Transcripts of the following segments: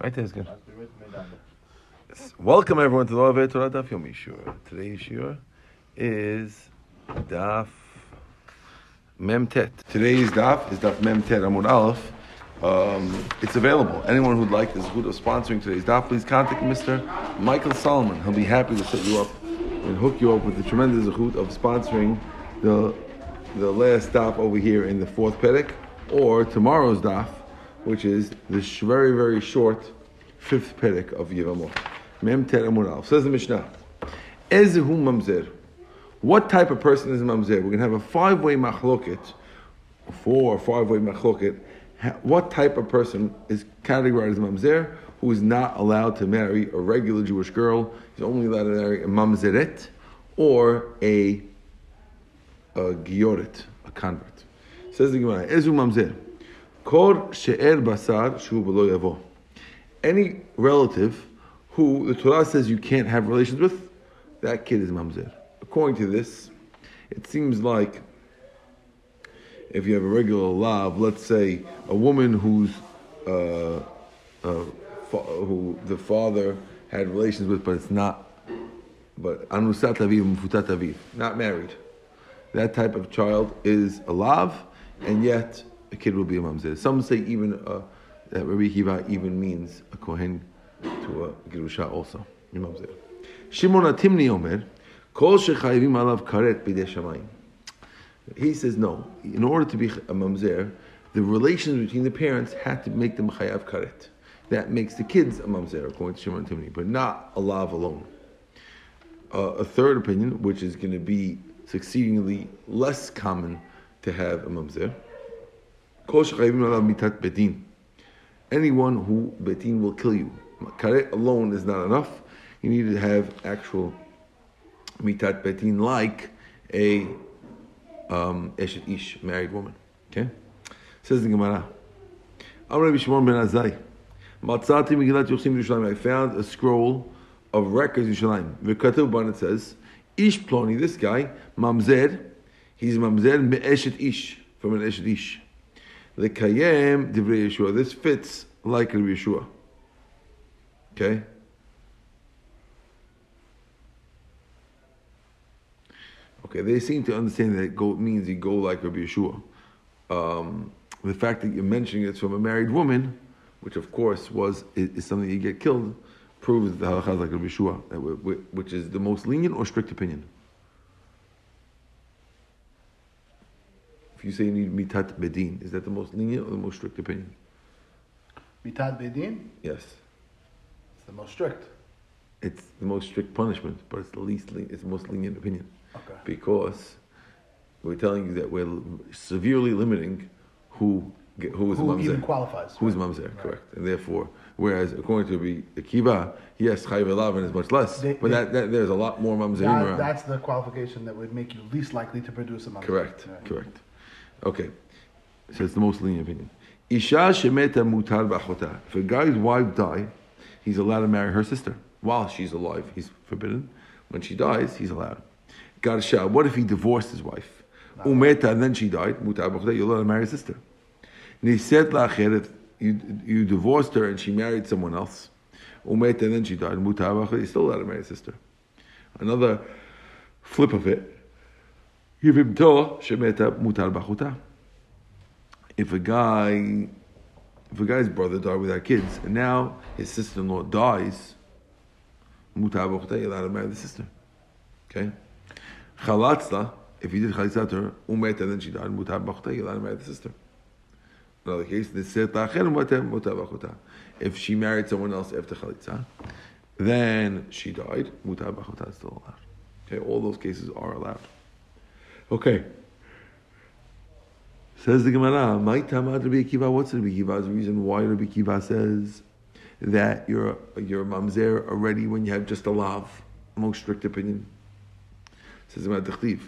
Right there is good. Welcome everyone to the Love Torah Daf Yomi Shiur. Today's Shiur is Daf Memtet. Today's Daf is Daf Memtet Amud Aleph. Um, it's available. Anyone who'd like this of sponsoring today's Daf, please contact Mr. Michael Solomon. He'll be happy to set you up and hook you up with the tremendous zechut of sponsoring the the last Daf over here in the fourth Perek, or tomorrow's Daf, which is the sh- very very short fifth Perek of Yevamot. Mem Tet Amud Says the Mishnah. Ezehu mamzer. What type of person is mamzer? We're going to have a five-way machloket, four or five-way machloket. What type of person is categorized as mamzer? Who is not allowed to marry a regular Jewish girl? He's only allowed to marry a mamzeret or a, a gioret, a convert. Says the Gemara. Ezu mamzer. Kor she'er basar. Any relative who the Torah says you can't have relations with, that kid is mamzer. According to this, it seems like if you have a regular lav, let's say a woman who's uh, uh, who the father had relations with, but it's not, but anusat aviv mufutat aviv, not married. That type of child is a lav, and yet a kid will be a mamzer. Some say even uh, that Rabbi Kiva even means a kohen to a gerusha also. a mamzer. Shimon Atimni Omer, kol shechayivim alav karet b'dei shamayim. He says no. In order to be a mamzer, the relations between the parents had to make them chayav karet. That makes the kids a mamzer, according to Shimon Timni, but not a lav alone. Uh, a third opinion, which is going to be succeedingly less common to have a mamzer, kol shechayivim alav mitat bedin. Anyone who betin will kill you. Karet alone is not enough. You need to have actual mitat betin like a um, Eshet Ish, married woman. Okay? Says the Gemara. Amr Rabbi Shimon ben Azai. Matzati Yerushalayim. I found a scroll of records Yerushalayim. V'katuv ban it says, Ish Ploni, this guy, Mamzer, he's Mamzer Me'eshet Ish, from an Eshet Ish. The Kayem Divrei Yeshua. This fits like Yeshua. Okay? Okay, they seem to understand that go, means you go like Rabbi Yeshua. Um, the fact that you're mentioning it's from a married woman, which of course was is, something you get killed, proves the halacha like Rabbi Yeshua, which is the most lenient or strict opinion. If you say you need mitat bedin, is that the most lenient or the most strict opinion? Mitad Bedin, Yes, it's the most strict. it's the most strict punishment, but it's the least, it's the most lenient opinion. Okay. because we're telling you that we're severely limiting who who is Who mamzer. even qualifies. Who's right. mamzer, Right. correct? And therefore, whereas according to Rabbi Akiva, yes, chayiv elavin is much less, They- but they- that, that there's a lot more mamzerim That, around. that's the qualification that would make you least likely to produce a mamzer. Correct, Right. correct. Okay, so it's the most lenient opinion. Isha shemeta mutar b'achota. If a guy's wife died, he's allowed to marry her sister while she's alive. He's forbidden. When she dies, he's allowed. Garsha. What if he divorced his wife? Umeta, and then she died. Mutar b'achota. You're allowed to marry her sister. Niset la'acher. If you you divorced her and she married someone else, umeta, and then she died. Mutar b'achota. You're still allowed to marry her sister. Another flip of it. Mutar bachuta. If a guy, if a guy's brother died without kids, and now his sister-in-law dies, mutar bachuta, you're allowed to marry the sister. Okay? Chalatzla, if he did chalitza to her, umeta, then she died, mutar bachuta, you're allowed to marry the sister. Another case. If she married someone else after chalitza, then she died, mutar bachuta is still allowed. Okay, all those cases are allowed. Okay. Says the Gemara, "My tamad Rabbi Akiva." What's Rabbi Akiva's reason why Rabbi Akiva says that you're you're mamzer already when you have just a lav? Most strict opinion. Says the Gemara, "Dechtiv,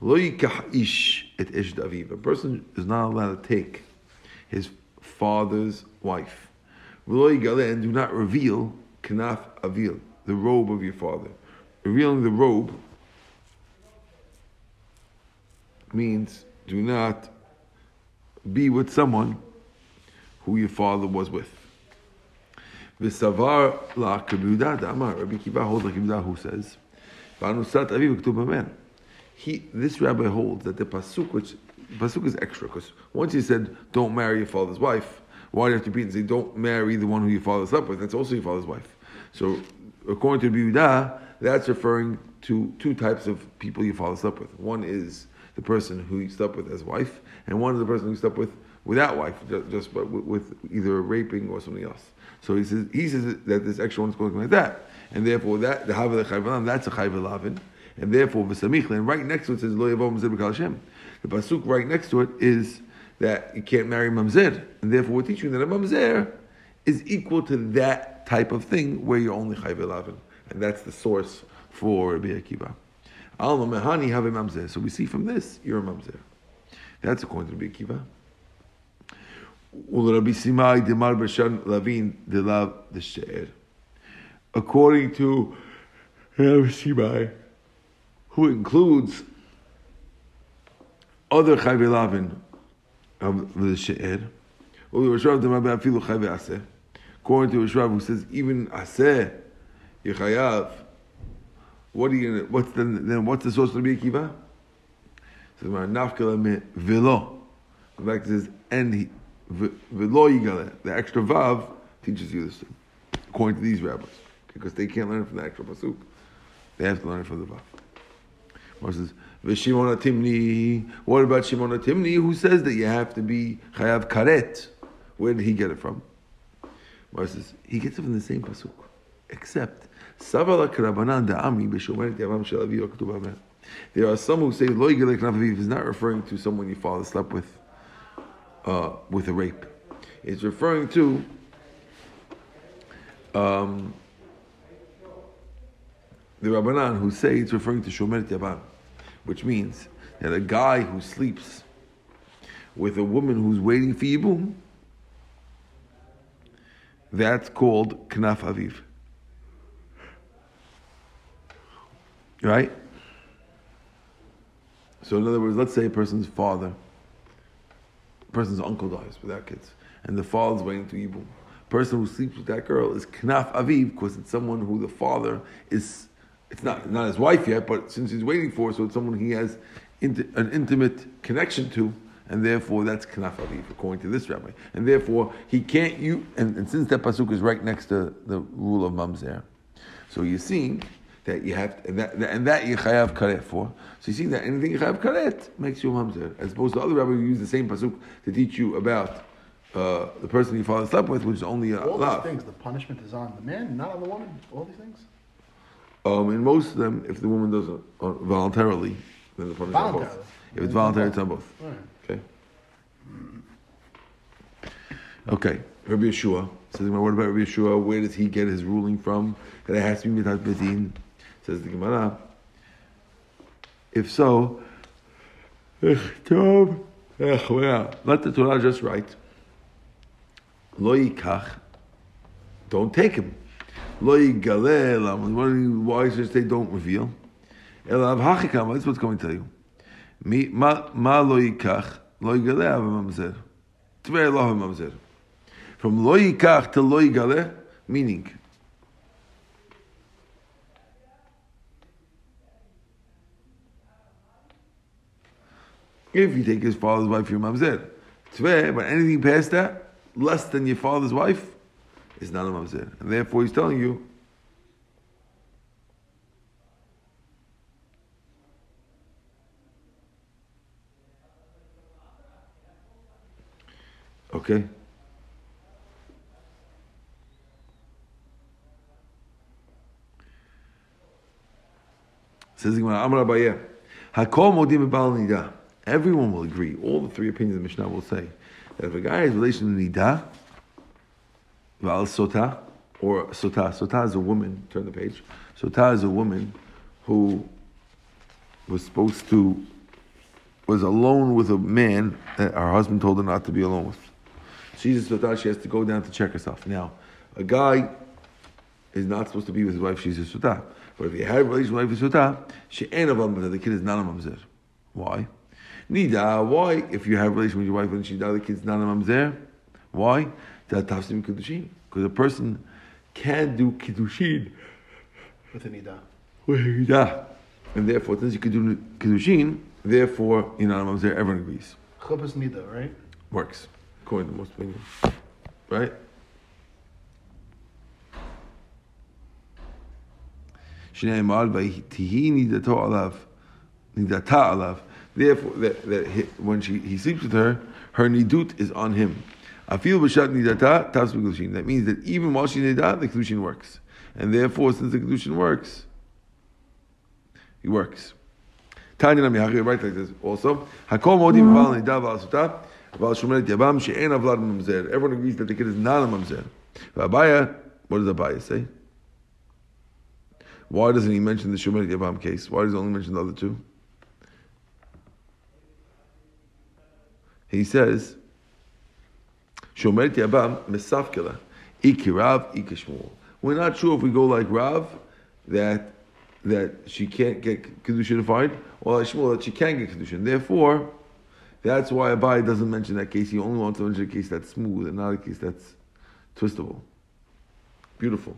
lo yikach ish et ish daviv." A person is not allowed to take his father's wife. Yigale, and do not reveal kanaf avil, the robe of your father. Revealing the robe means do not be with someone who your father was with. V'savar la kebuda damar. Rabbi Kiva holds like Kiva who says, "V'anusat aviv k'tuv man." He, this rabbi holds that the pasuk, which pasuk is extra, because once he said, "Don't marry your father's wife," why do you have to repeat and say, "Don't marry the one who your father slept with"? That's also your father's wife. So, according to Rabbi that's referring to two types of people your father slept with. One is the person who he slept with as wife, and one is the person who slept with without wife, just, just with, with either raping or something else. So he says he says that this extra one's going like that, and therefore that the Havah Chayvalam that's a Chayvalavin, and therefore V'samichle, and right next to it says Lo Yavom Hashem. The pasuk right next to it is that you can't marry mamzer, and therefore we're teaching that a mamzer is equal to that type of thing where you're only Chayvalavin, and that's the source for Rabbi Akiva. So we see from this you're a mamzer. That's according to Rabbi Akiva. According to Rabbi Simai, who includes other chayve lavin of the she'er, According to Rishrav, who says even aseh yichayav. What are you gonna? What's the then? What's the source of Rabbi Akiva? Says nafkala velo. The fact says and he V'lo yigale. The extra vav teaches you this, according to these rabbis, because they can't learn it from the extra pasuk. They have to learn it from the vav. Moses says, Timni. What about Shimon Timni, who says that you have to be chayav karet? Where did he get it from? Moses he gets it from the same pasuk, except There are some who say Lo Yigalek Naviv is not referring to someone your father slept with uh, with a rape. It's referring to um, the Rabbanan who say it's referring to Shomer Yavam, which means that a guy who sleeps with a woman who's waiting for Yibum, that's called Knaf Aviv. Right? So, in other words, let's say a person's father a person's uncle dies without kids, and the father's waiting to Yibum. Person who sleeps with that girl is Knaf Aviv because it's someone who the father is. It's not not his wife yet, but since he's waiting for, so it's someone he has an intimate connection to, and therefore that's Knaf Aviv according to this rabbi. And therefore he can't you. And, and since that pasuk is right next to the rule of mamzer, so you see that you have to, and that and that you chayav karet for. So you see that anything you chayav karet makes you a mamzer, as opposed to other rabbis who use the same pasuk to teach you about uh, the person your father slept with, which is only a all love. these things. The punishment is on the man, not on the woman. All these things. Um, in most of them, if the woman does it uh, voluntarily, then the punishment is on both. If it's voluntary, it's on both. Right. Okay. Okay. Rabbi Yeshua says, "What about Rabbi Yeshua? Where does he get his ruling from? That it has to be mitat bedin." Says the Gemara. If so, let the Torah just write. Lo yikach, don't take him. Lo yigaleh, why should they don't reveal? Elav hachikam, that's what's going to tell you. Ma, lo yikach, lo yigaleh avamamzer. Tver lo avamamzer. From lo yikach to lo yigaleh, meaning, If you take his father's wife, your mamzer. Tveh, but anything past that, less than your father's wife, is not a mamzer. And therefore he's telling you, Okay. Says Gemara, Amar Abaye, Hakol modim b'bal nidah. Everyone will agree, all the three opinions of Mishnah will say, that if a guy has relation to Nida, Val Sota, or Sota, Sota is a woman, turn the page, Sota is a woman who was supposed to, was alone with a man that her husband told her not to be alone with. She's a Sota, she has to go down to check herself. Now, a guy is not supposed to be with his wife, she's a Sota. But if he had a relation with his wife, Sota, she ain't a mamzer, the kid is not a mamzer. Why? Nida, why? If you have a relation with your wife and she died, the kid's not a mamzer. Why? Because a person can do kiddushin With a nida. with nida, and therefore since you can do kiddushin, therefore you're not a mamzer. Everyone agrees. Chuppah's nida, right? Works according to most opinions, right? שנאמר, ויהי נידתו עליו, נידתה עליו. Therefore, that, that he, when she, he sleeps with her, her nidut is on him. Afil b'shat nidata. That means that even while she's nidat, the kedushin works. And therefore, since the kedushin works, he works. Tanya Nami right like this also. Hakol modim v'al nidah v'al sutah v'al shomeret yabam she'en avlad mamzer. Everyone agrees that the kid is not a mamzer. V'abaya, what does Abaya say? Why doesn't he mention the Shomer Yavam case? Why does he only mention the other two? He says, Shomer Yavam Mesafkela, Iki Rav, Iki. We're not sure if we go like Rav, that that she can't get Kedushin or like Shmuel, that she can get Kedushin. Therefore, that's why Abaye doesn't mention that case. He only wants to mention a case that's smooth and not a case that's twistable. Beautiful.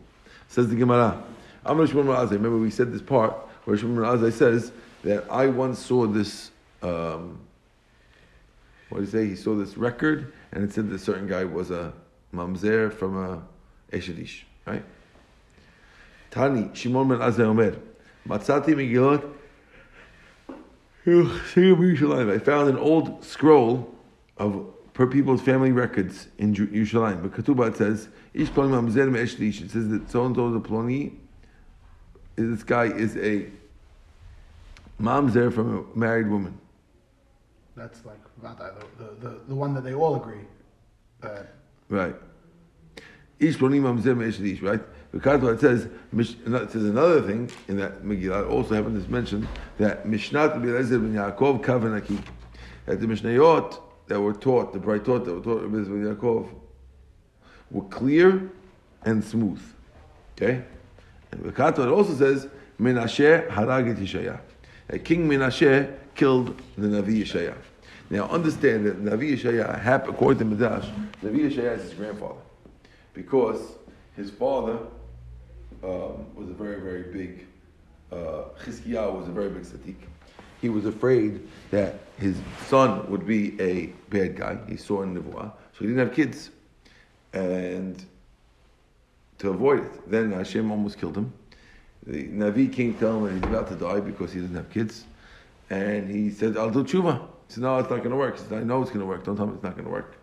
Says the Gemara. Amr Shimon Razai. Remember, we said this part where Shimon says that I once saw this. Um, what did he say? He saw this record, and it said that certain guy was a mamzer from a Eshedish, right? Tani Shimon ben Azai Omer. Matzati Megillot. I found an old scroll of per people's family records in Yerushalayim. But Ketuba it says, Ish Ploni Mamzer Me'eshdish. It says that so and so is a Ploni this guy is a mamzer from a married woman. That's like Vada, the, the, the, one that they all agree. Right. Ish mamzer me'eshdish, right? Because it says, it says another thing in that Megillah, also happened to mention that Mishnat B'Elezer ben Yaakov Kavanaki, that the Mishnayot that were taught, the bright taught that were taught by Yaakov, were clear and smooth. Okay? And the Kato also says, Menashe Yishaya. That King Menashe killed the Navi Yishaya. Now understand that Navi Yishaya, hap- according to Midrash, Navi Yishaya is his grandfather. Because his father um, was a very, very big, uh, was a very big tzaddik. He was afraid that his son would be a bad guy. He saw in Nivuah, so he didn't have kids. And to avoid it. Then Hashem almost killed him. The Navi king tell him that he's about to die because he doesn't have kids. And he said, I'll do tshuva. He said, no, it's not going to work. He said, I know it's going to work. Don't tell me it's not going to work.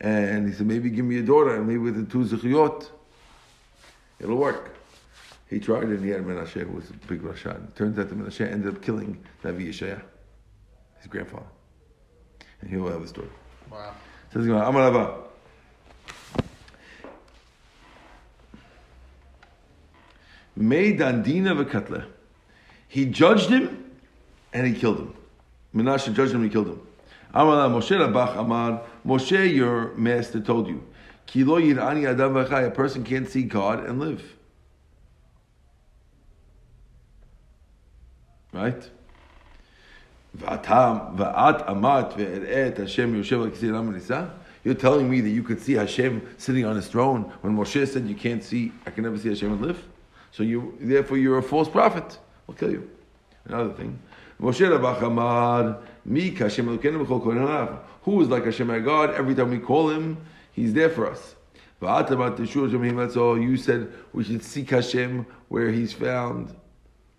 And he said, maybe give me a daughter, and maybe with the two zechiyot, it'll work. He tried and he had Menashe, who was a big Rashan. It turns out the Menashe ended up killing Navi Yeshaya, his grandfather. And here we'll have the story. wow. Says Gemara, Amar Abba. Made Dandina v'katle. He judged him and he killed him. Menashe judged him and he killed him. Amar Moshe Rabach Amar, Moshe, your master told you, Ki lo yirani adam v'chai, a person can't see God and live. Right? V'at amat ve'eret Hashem? You're telling me that you could see Hashem sitting on his throne when Moshe said you can't see, I can never see Hashem and live? So you, therefore you're a false prophet. I'll kill you. Another thing. Moshe Rabach Amar, Mi Hashem. Who is like Hashem our God? Every time we call him, he's there for us. You said we should seek Hashem where he's found.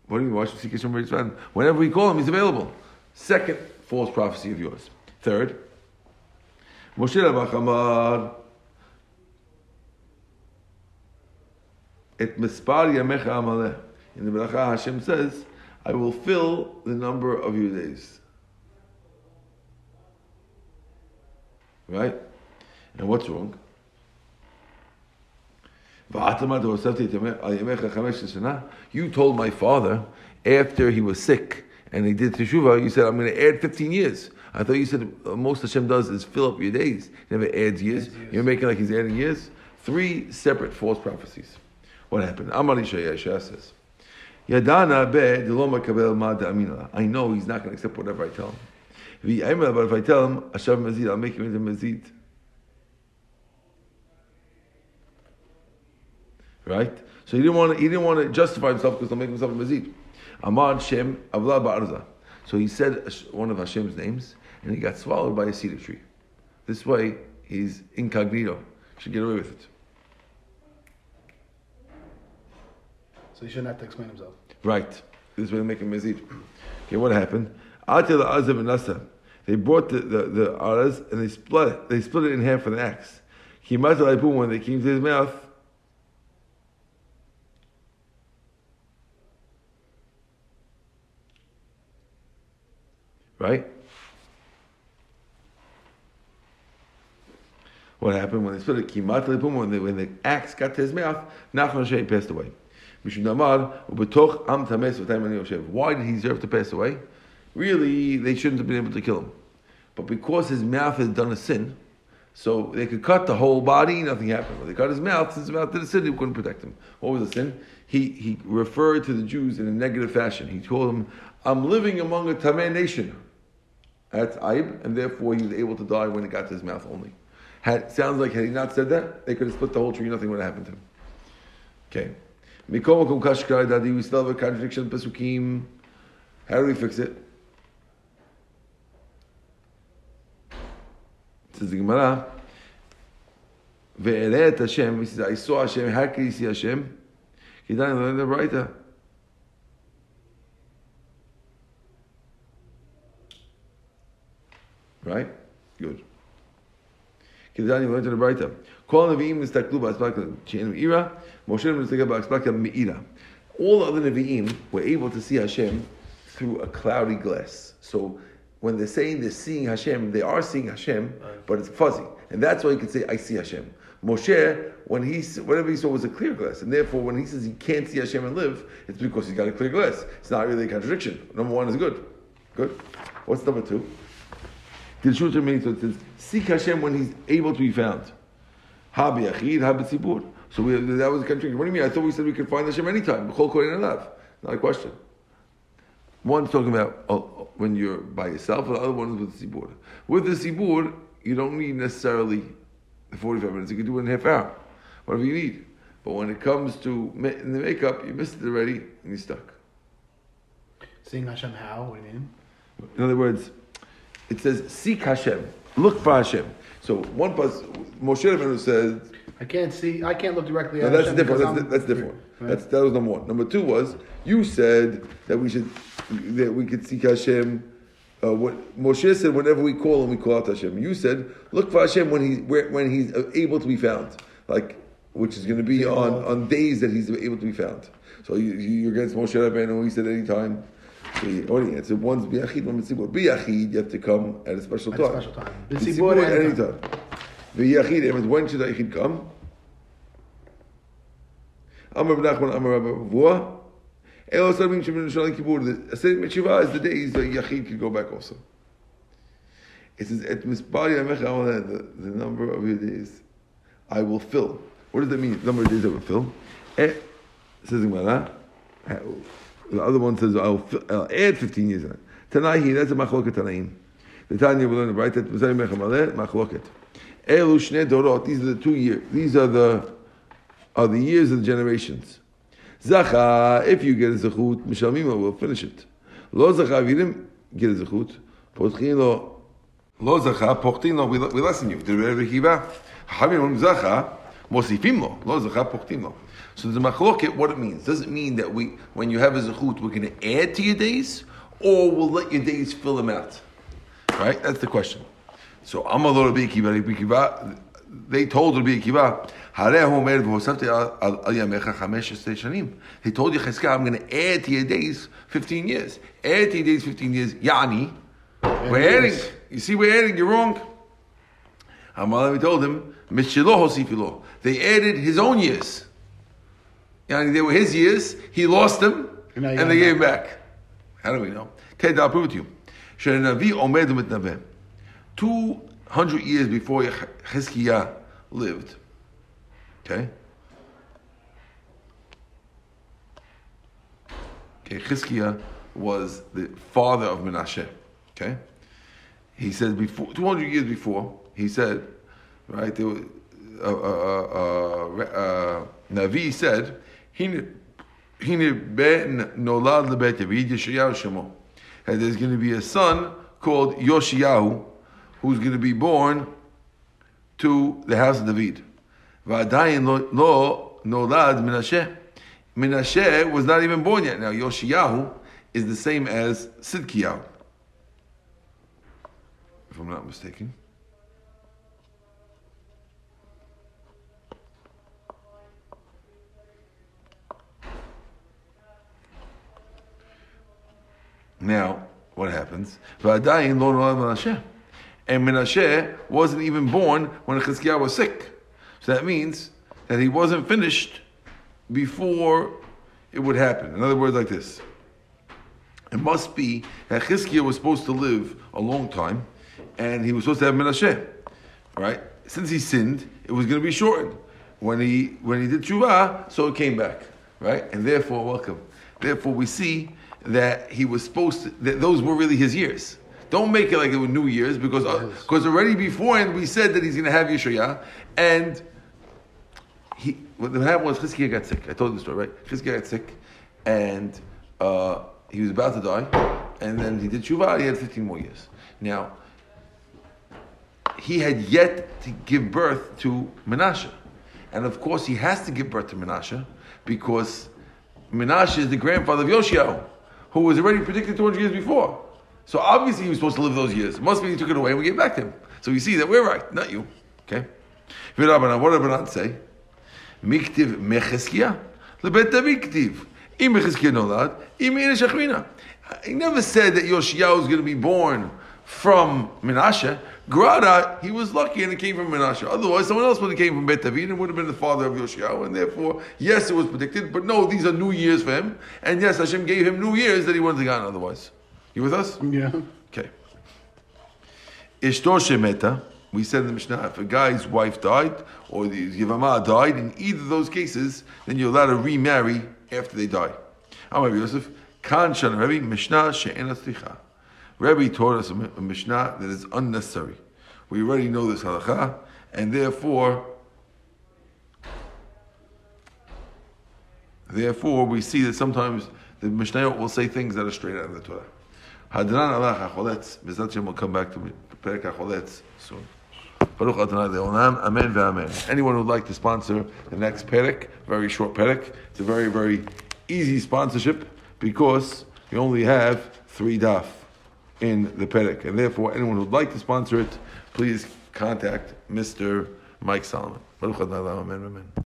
What do you mean? Why should seek Hashem where he's found? Whenever we call him, he's available. Second false prophecy of yours. Third, Moshe Rabach Amar, Et mispar yamecha amaleh. In the Beracha, Hashem says, I will fill the number of your days. Right? And what's wrong? You told my father after he was sick and he did teshuvah, you said, I'm going to add 15 years. I thought you said uh, most Hashem does is fill up your days. He never adds years. Years. You're making like he's adding years. Three separate false prophecies. What happened? Amar Yishaya Yishaya says, Yadana be. I know he's not going to accept whatever I tell him. But if I tell him, Hashem mazid, I'll make him into mazid. right? So he didn't want to, he didn't want to justify himself because he'll make himself a mazid. Shem Avla. So he said one of Hashem's names, and he got swallowed by a cedar tree. This way, he's incognito. Should get away with it. He shouldn't have to explain himself. Right. This to make him a mazid. Okay, what happened? Atil Azav and Nasa. They brought the, the, the aras and they split it. They split it in half with an axe. When they came to his mouth, right? What happened when they split it? When, they, when the axe got to his mouth, Nachman Shei passed away. Why did he deserve to pass away? Really, they shouldn't have been able to kill him. But because his mouth had done a sin, so they could cut the whole body, nothing happened. When they cut his mouth, since his mouth did a sin, he couldn't protect him. What was the sin? He, he referred to the Jews in a negative fashion. He told them, I'm living among a Tameh nation. That's Aib, and therefore he was able to die when it got to his mouth only. Had, sounds like had he not said that, they could have split the whole tree, nothing would have happened to him. Okay. Mikomakum Kashkar Dadi, we still have a contradiction in Pesukim. How do we fix it? Says the Gemara, Ve'eret Hashem, he says, I saw Hashem, how can you see Hashem? He died in the Braita. Right? Good. Kidani learned in the Braita. Kol Nevi'im nistaklu ba'asplaka she'en me'ira, Moshe nistaklu ba'asplaka me'ira. All the other Nevi'im were able to see Hashem through a cloudy glass. So when they're saying they're seeing Hashem, they are seeing Hashem, but it's fuzzy. And that's why you can say, I see Hashem. Moshe, when he whatever he saw was a clear glass, and therefore when he says he can't see Hashem and live, it's because he's got a clear glass. It's not really a contradiction. Number one is good. Good. What's number two? Tilshut means it says seek Hashem when He's able to be found. Habi achid, habi tzibur. So we, that was a contradiction. What do you mean? I thought we said we could find Hashem anytime. B'chol Kohen Alav. Not a question. One's talking about uh, when you're by yourself, the other one is with the sibur. With the sibur, you don't need necessarily the 45 minutes. You can do it in half hour, whatever you need. But when it comes to ma- the makeup, you missed it already, and you're stuck. Seeing Hashem how? What do you mean? In other words, it says, seek Hashem, look for Hashem. So one person, Moshe Rabbeinu says, I can't see, I can't look directly no, at that's Hashem different. That's, that's different. Right. That's that was number one. Number two was you said that we should that we could seek Hashem. Uh, what Moshe said, whenever we call him, we call out Hashem. You said, look for Hashem when he where, when he's able to be found, like which is going to be on, on days that he's able to be found. So you, you're against Moshe Rabbeinu. He said anytime. So do you answer? One's biyachid, one's mitzibur. Biyachid, you have to come at a special At a time. special time. Mitzibur, at any time. Biyachid, when should the yachid come? Amar Nachman, Amar Rabba Vua. Elo Sarvim Shemini Shalom Kippur. The Aseret Metshiva is the days that Yachid could go back also. It says, Et Mispari Amecha the the number of your days I will fill. What does that mean? The number of days I will fill? Eh, says the Gemara. The other one says, I'll, I'll uh, add 15 years on it. Tanahi, that's a machloket Tanaim. The Tanya will learn right, that Amaleh, machloket. Elu Shnei Dorot, these are the two years. These are the are the years of the generations. Zacha, if you get a zechut, mishalmima will finish it. Lo zacha, if you didn't get a zechut, potchin lo, lo zacha, pochtin lo, we lessen you. The Rebbe Kiva, havim om zacha, mosifim lo, lo zacha, pochtin lo. So the machloket, what it means? Does it mean that we, when you have a zechut, we're going to add to your days, or we'll let your days fill them out? Right? That's the question. So Amalor Rabbi Akiva, they told Rabbi Akiva, "Harei Homer v'hosavti al al yamecha chamesh esrei shanim." He told Yechezkel, "I'm going to add to your days 15 years. Add to your days 15 years. Yani, we're adding. You see, we're adding. You're wrong." Amalor told him. They added his own years. Yani, they were his years. He lost them, And and they gave him back. How do we know? Okay, I'll prove it to you. Shenavi omed mitnaveh. 200 years before Chizkiah lived. Okay? Okay, Chizkiah was the father of Menashe. Okay? He said before 200 years before, he said, right, there were, uh, uh, uh, Navi said, And there's going to be a son called Yoshiyahu, who's going to be born to the house of David. Lo, lo nolad Menashe. Menashe was not even born yet. Now Yoshiyahu is the same as Sidkiyahu, if I'm not mistaken. Now, what happens? And Menashe wasn't even born when Chizkiah was sick. So that means that he wasn't finished before it would happen. In other words, like this. It must be that Chizkiah was supposed to live a long time, and he was supposed to have Menashe. Right? Since he sinned, it was going to be shortened. When he when he did tshuva, so it came back. Right? And therefore, welcome. Therefore, we see that he was supposed to, that those were really his years. Don't make it like it were new years because because uh, already beforehand we said that he's going to have Yeshaya and he what happened was Chizkiah got sick. I told you the story, right? Chizkiah got sick and uh, he was about to die and then he did Shuvah, he had 15 more years. Now, he had yet to give birth to Menashe. And of course, he has to give birth to Menashe because Menashe is the grandfather of Yoshiyahu, who was already predicted 200 years before. So obviously he was supposed to live those years. It must be he took it away and we gave it back to him. So we see that we're right, not you. Okay? What did Rabbanan say? Miktiv mecheskia lebet David ktiv. Im mecheskia nolad, im. He never said that Yoshiyahu is going to be born from Menashe. Grada, he was lucky and it came from Menashe. Otherwise, someone else would have came from Bet David and would have been the father of Yoshiyahu. And therefore, yes, it was predicted, but no, these are new years for him. And yes, Hashem gave him new years that he wouldn't have gotten otherwise. You with us? Yeah. Okay. Ishtor Shemeta, we said in the Mishnah, if a guy's wife died or the Yivama died, in either of those cases, then you're allowed to remarry after they die. Amar Yosef, Kan Shan Rebbe, Mishnah She'ena Slicha. Rebbe taught us a Mishnah that is unnecessary. We already know this halacha, and therefore, therefore we see that sometimes the Mishnah will say things that are straight out of the Torah. Hadran Alach HaCholetz, Bezat will come back to Perek HaCholetz soon. Baruch Adonai Le'olam, Amen ve'amen. Anyone who'd like to sponsor the next Perek, very short Perek, it's a very, very easy sponsorship because you only have three daf in the Perek. And therefore, anyone who'd like to sponsor it, please contact Mr. Mike Solomon.